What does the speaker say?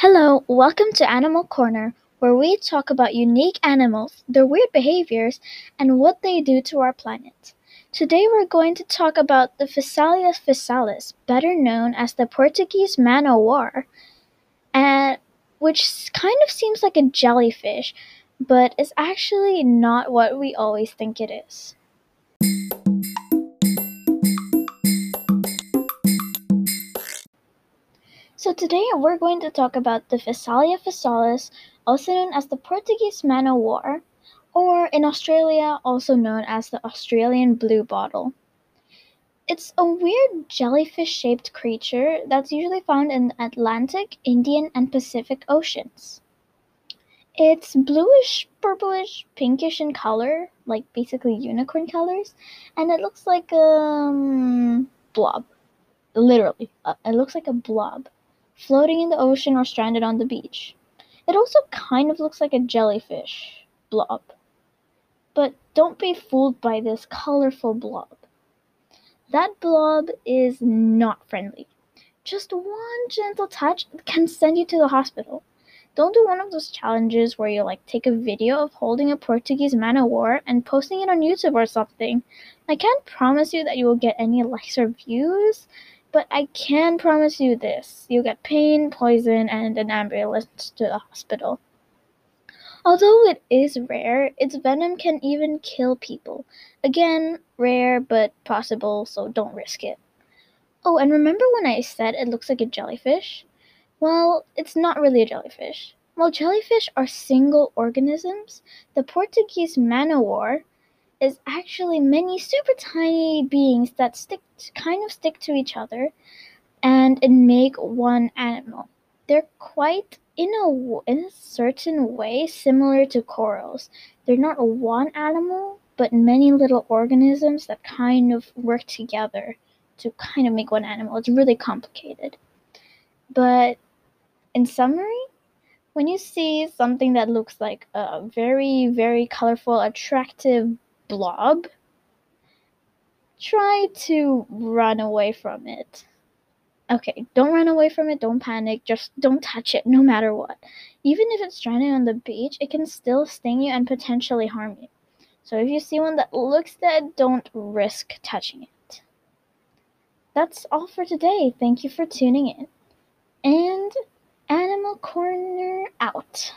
Hello, welcome to Animal Corner, where we talk about unique animals, their weird behaviors, and what they do to our planet. Today we're going to talk about the Physalia physalis, better known as the Portuguese man o' war, and which kind of seems like a jellyfish, but is actually not what we always think it is. So today we're going to talk about the Physalia physalis, also known as the Portuguese man o' war, or in Australia also known as the Australian blue bottle. It's a weird jellyfish-shaped creature that's usually found in the Atlantic, Indian, and Pacific Oceans. It's bluish, purplish, pinkish in color, like basically unicorn colors, and it looks like a um, blob. Literally, uh, it looks like a blob floating in the ocean or stranded on the beach. It also kind of looks like a jellyfish blob. But don't be fooled by this colorful blob. That blob is not friendly. Just one gentle touch can send you to the hospital. Don't do one of those challenges where you like take a video of holding a Portuguese man o' war and posting it on YouTube or something. I can't promise you that you will get any likes or views, but I can promise you this you'll get pain, poison, and an ambulance to the hospital. Although it is rare, its venom can even kill people. Again, rare but possible, so don't risk it. Oh, and remember when I said it looks like a jellyfish? Well, it's not really a jellyfish. While jellyfish are single organisms, the Portuguese man o' war is actually many super tiny beings that stick kind of stick to each other and make one animal. They're quite in a in a certain way similar to corals. They're not one animal, but many little organisms that kind of work together to kind of make one animal. It's really complicated. But in summary, when you see something that looks like a very, very colorful, attractive blob, try to run away from it. Okay, don't run away from it, don't panic, just don't touch it no matter what. Even if it's stranded on the beach, it can still sting you and potentially harm you. So if you see one that looks dead, don't risk touching it. That's all for today. Thank you for tuning in. And Animal Corner out.